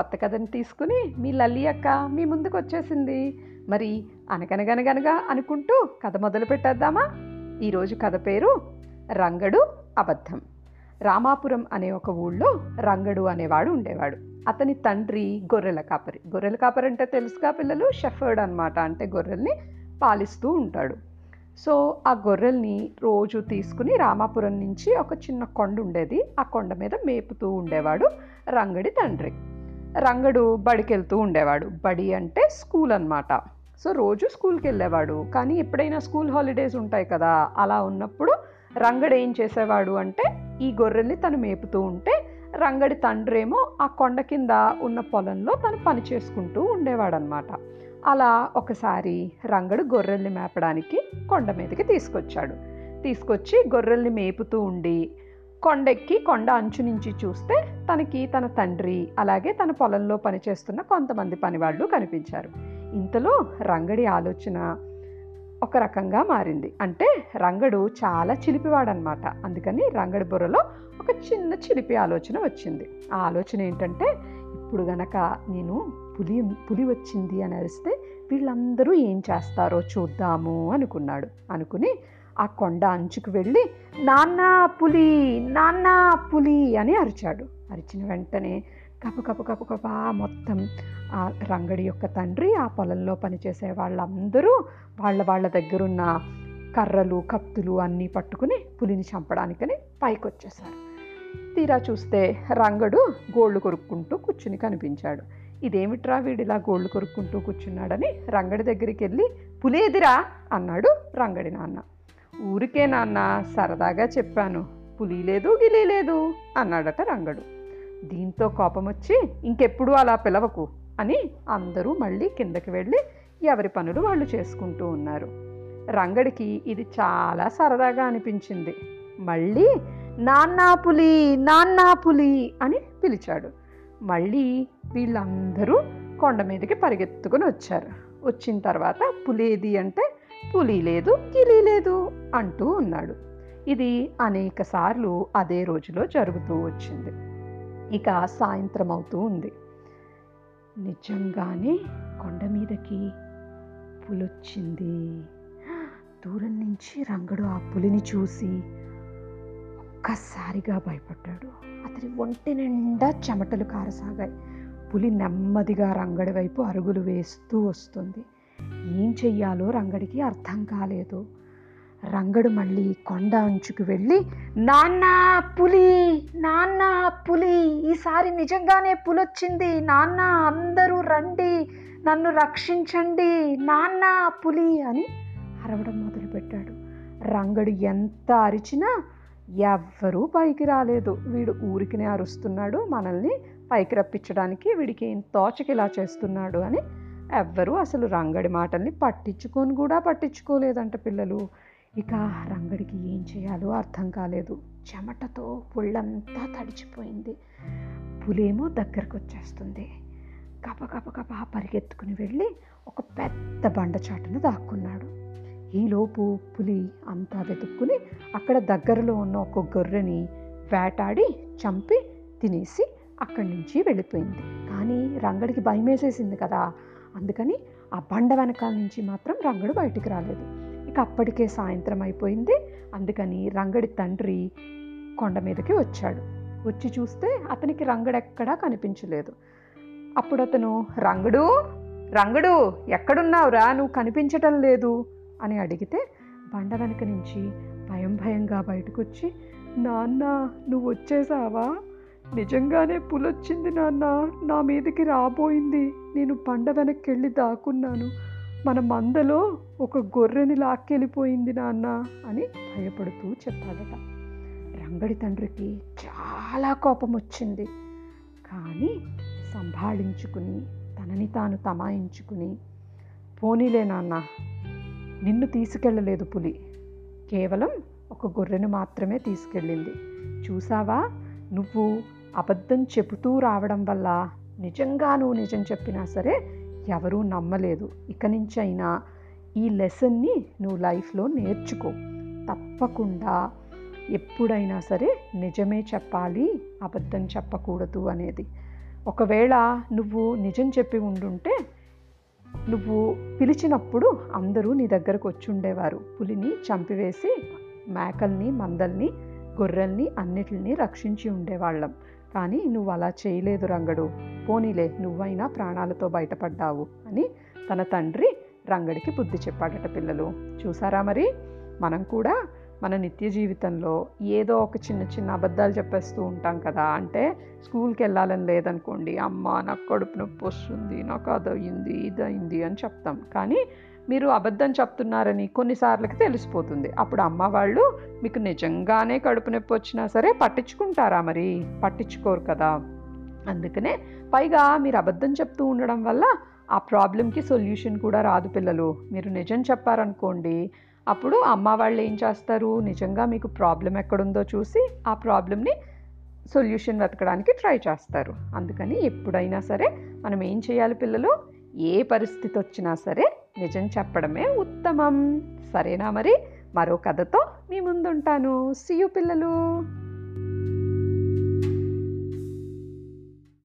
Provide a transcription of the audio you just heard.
కొత్త కథని తీసుకుని మీ లల్లి అక్క మీ ముందుకు వచ్చేసింది. మరి అనగనగనగనగా అనుకుంటూ కథ మొదలు పెట్టేద్దామా? ఈరోజు కథ పేరు రంగడు అబద్ధం. రామాపురం అనే ఒక ఊళ్ళో రంగడు అనేవాడు ఉండేవాడు. అతని తండ్రి గొర్రెల కాపరి. గొర్రెల కాపరి అంటే తెలుసుగా పిల్లలు? షెఫర్డ్ అనమాట అంటే గొర్రెల్ని పాలిస్తూ ఉంటాడు. సో ఆ గొర్రెల్ని రోజు తీసుకుని రామాపురం నుంచి ఒక చిన్న కొండ ఉండేది. ఆ కొండ మీద మేపుతూ ఉండేవాడు రంగడి తండ్రి. రంగడు బడికి వెళ్తూ ఉండేవాడు. బడి అంటే స్కూల్ అనమాట సో రోజు స్కూల్కి వెళ్ళేవాడు కానీ ఎప్పుడైనా స్కూల్ హాలిడేస్ ఉంటాయి కదా అలా ఉన్నప్పుడు రంగడు ఏం చేసేవాడు అంటే ఈ గొర్రెల్ని తను మేపుతూ ఉంటే రంగడి తండ్రేమో ఆ కొండ కింద ఉన్న పొలంలో తను పని చేసుకుంటూ ఉండేవాడనమాట అలా ఒకసారి రంగడు గొర్రెల్ని మేపడానికి కొండ మీదకి తీసుకొచ్చాడు. తీసుకొచ్చి గొర్రెల్ని మేపుతూ ఉండి కొండెక్కి కొండ అంచు నుంచి చూస్తే తనకి తన తండ్రి అలాగే తన పొలంలో పనిచేస్తున్న కొంతమంది పనివాళ్ళు కనిపించారు. ఇంతలో రంగడి ఆలోచన ఒక రకంగా మారింది. అంటే రంగడు చాలా చిలిపివాడనమాట అందుకని రంగడి బుర్రలో ఒక చిన్న చిలిపి ఆలోచన వచ్చింది. ఆ ఆలోచన ఏంటంటే ఇప్పుడు గనక నేను పులి పులి వచ్చింది అని అరిస్తే వీళ్ళందరూ ఏం చేస్తారో చూద్దాము అనుకున్నాడు. అనుకుని ఆ కొండ అంచుకు వెళ్ళి నాన్న పులి నాన్న పులి అని అరిచాడు. అరిచిన వెంటనే కప కప కప కప మొత్తం ఆ రంగడి యొక్క తండ్రి ఆ పొలంలో పనిచేసే వాళ్ళందరూ వాళ్ళ వాళ్ళ దగ్గరున్న కర్రలు కత్తులు అన్నీ పట్టుకుని పులిని చంపడానికని పైకి తీరా చూస్తే రంగడు గోళ్ళు కొరుక్కుంటూ కూర్చుని కనిపించాడు. ఇదేమిట్రా వీడిలా గోళ్ళు కొరుక్కుంటూ కూర్చున్నాడని రంగడి దగ్గరికి వెళ్ళి పులేదిరా అన్నాడు రంగడి నాన్న. ఊరికే నాన్న సరదాగా చెప్పాను పులి లేదు గిలి లేదు అన్నాడట రంగడు. దీంతో కోపం వచ్చి ఇంకెప్పుడు అలా పిలవకు అని అందరూ మళ్ళీ కిందకి వెళ్ళి ఎవరి పనులు వాళ్ళు చేసుకుంటూ ఉన్నారు. రంగడికి ఇది చాలా సరదాగా అనిపించింది. మళ్ళీ నాన్నా పులి నాన్నా పులి అని పిలిచాడు. మళ్ళీ వీళ్ళందరూ కొండ మీదకి పరిగెత్తుకుని వచ్చారు. వచ్చిన తర్వాత పులేది అంటే పులి లేదు కిలి లేదు అంటూ ఉన్నాడు. ఇది అనేక సార్లు అదే రోజులో జరుగుతూ వచ్చింది. ఇక సాయంత్రం అవుతూ ఉంది. నిజంగానే కొండ మీదకి పులొచ్చింది. దూరం నుంచి రంగడు ఆ పులిని చూసి ఒక్కసారిగా భయపడ్డాడు. అతని ఒంటి నిండా చెమటలు కారసాగాయి. పులి నెమ్మదిగా రంగడి వైపు అరుగులు వేస్తూ వస్తుంది. ఏం చెయ్యాలో రంగడికి అర్థం కాలేదు. రంగడు మళ్ళీ కొండ అంచుకు వెళ్ళి నాన్న పులి! నాన్న పులి! ఈసారి నిజంగానే పులొచ్చింది. నాన్న అందరూ రండి. నన్ను రక్షించండి. నాన్న పులి! అని అరవడం మొదలుపెట్టాడు. రంగడు ఎంత అరిచినా ఎవ్వరూ పైకి రాలేదు. వీడు ఊరికినే అరుస్తున్నాడు మనల్ని పైకి రప్పించడానికి వీడికి తోచకిలా తోచకి ఇలా చేస్తున్నాడు అని ఎవ్వరూ అసలు రంగడి మాటల్ని పట్టించుకొని కూడా పట్టించుకోలేదంట పిల్లలు. ఇక రంగడికి ఏం చేయాలో అర్థం కాలేదు. చెమటతో పుళ్ళంతా తడిచిపోయింది. పులేమో దగ్గరకు వచ్చేస్తుంది కప కప కప పరిగెత్తుకుని వెళ్ళి ఒక పెద్ద బండ చాటును దాక్కున్నాడు. ఈలోపు పులి అంతా వెతుక్కుని అక్కడ దగ్గరలో ఉన్న ఒక గొర్రెని వేటాడి చంపి తినేసి అక్కడి నుంచి వెళ్ళిపోయింది. కానీ రంగడికి భయం వేసేసింది కదా. అందుకని ఆ బండ వెనకాల నుంచి మాత్రం రంగడు బయటికి రాలేదు. ఇక అప్పటికే సాయంత్రం అయిపోయింది. అందుకని రంగడి తండ్రి కొండ మీదకి వచ్చాడు. వచ్చి చూస్తే అతనికి రంగడెక్కడా కనిపించలేదు. అప్పుడు అతను రంగడు రంగడు ఎక్కడున్నావురా? నువ్వు కనిపించటం లేదు. అని అడిగితే బండ వెనక నుంచి భయం భయంగా బయటకొచ్చి నాన్న నువ్వు వచ్చేసావా? నిజంగానే పులొచ్చింది నాన్న. నా మీదకి రాబోయింది. నేను పండ వెనక్కి వెళ్ళి దాక్కున్నాను. మన మందలో ఒక గొర్రెని లాక్కెళ్ళిపోయింది నాన్న అని భయపడుతూ చెప్పాడట రంగడి తండ్రికి చాలా కోపం వచ్చింది కానీ సంభాళించుకుని తనని తాను తమాయించుకుని పోనీలే నాన్న. నిన్ను తీసుకెళ్ళలేదు పులి. కేవలం ఒక గొర్రెను మాత్రమే తీసుకెళ్ళింది. చూసావా? నువ్వు అబద్ధం చెబుతూ రావడం వల్ల నిజంగా నువ్వు నిజం చెప్పినా సరే ఎవరూ నమ్మలేదు. ఇక నుంచైనా ఈ లెసన్ని నువ్వు లైఫ్లో నేర్చుకో. తప్పకుండా ఎప్పుడైనా సరే నిజమే చెప్పాలి అబద్ధం చెప్పకూడదు అనేది. ఒకవేళ నువ్వు నిజం చెప్పి ఉండుంటే నువ్వు పిలిచినప్పుడు అందరూ నీ దగ్గరకు వచ్చుండేవారు పులిని చంపివేసి మేకల్ని మందల్ని గొర్రెల్ని అన్నిటిని రక్షించి ఉండేవాళ్ళం. కానీ నువ్వు అలా చేయలేదు రంగడు. పోనీలే నువ్వైనా ప్రాణాలతో బయటపడ్డావు అని తన తండ్రి రంగడికి బుద్ధి చెప్పాడట పిల్లలు. చూసారా మరి? మనం కూడా మన నిత్య జీవితంలో ఏదో ఒక చిన్న చిన్న అబద్ధాలు చెప్పేస్తూ ఉంటాం కదా. అంటే స్కూల్కి వెళ్ళాలని లేదనుకోండి అమ్మ నాకు కడుపు నొప్పి వస్తుంది నాకు అదయింది ఇదయింది అని చెప్తాం. కానీ మీరు అబద్ధం చెప్తున్నారని కొన్నిసార్లకి తెలిసిపోతుంది. అప్పుడు అమ్మ వాళ్ళు మీకు నిజంగానే కడుపు నొప్పి వచ్చినా సరే పట్టించుకుంటారా మరి? పట్టించుకోరు కదా. అందుకనే పైగా మీరు అబద్ధం చెప్తూ ఉండడం వల్ల ఆ ప్రాబ్లంకి సొల్యూషన్ కూడా రాదు పిల్లలు. మీరు నిజం చెప్పారనుకోండి అప్పుడు అమ్మ వాళ్ళు ఏం చేస్తారు? నిజంగా మీకు ప్రాబ్లం ఎక్కడుందో చూసి ఆ ప్రాబ్లమ్ని సొల్యూషన్ వెతకడానికి ట్రై చేస్తారు. అందుకని ఎప్పుడైనా సరే మనం ఏం చేయాలి పిల్లలు? ఏ పరిస్థితి వచ్చినా సరే నిజం చెప్పడమే ఉత్తమం. సరేనా మరి? మరో కథతో మీ ముందుంటాను. సియు పిల్లలు.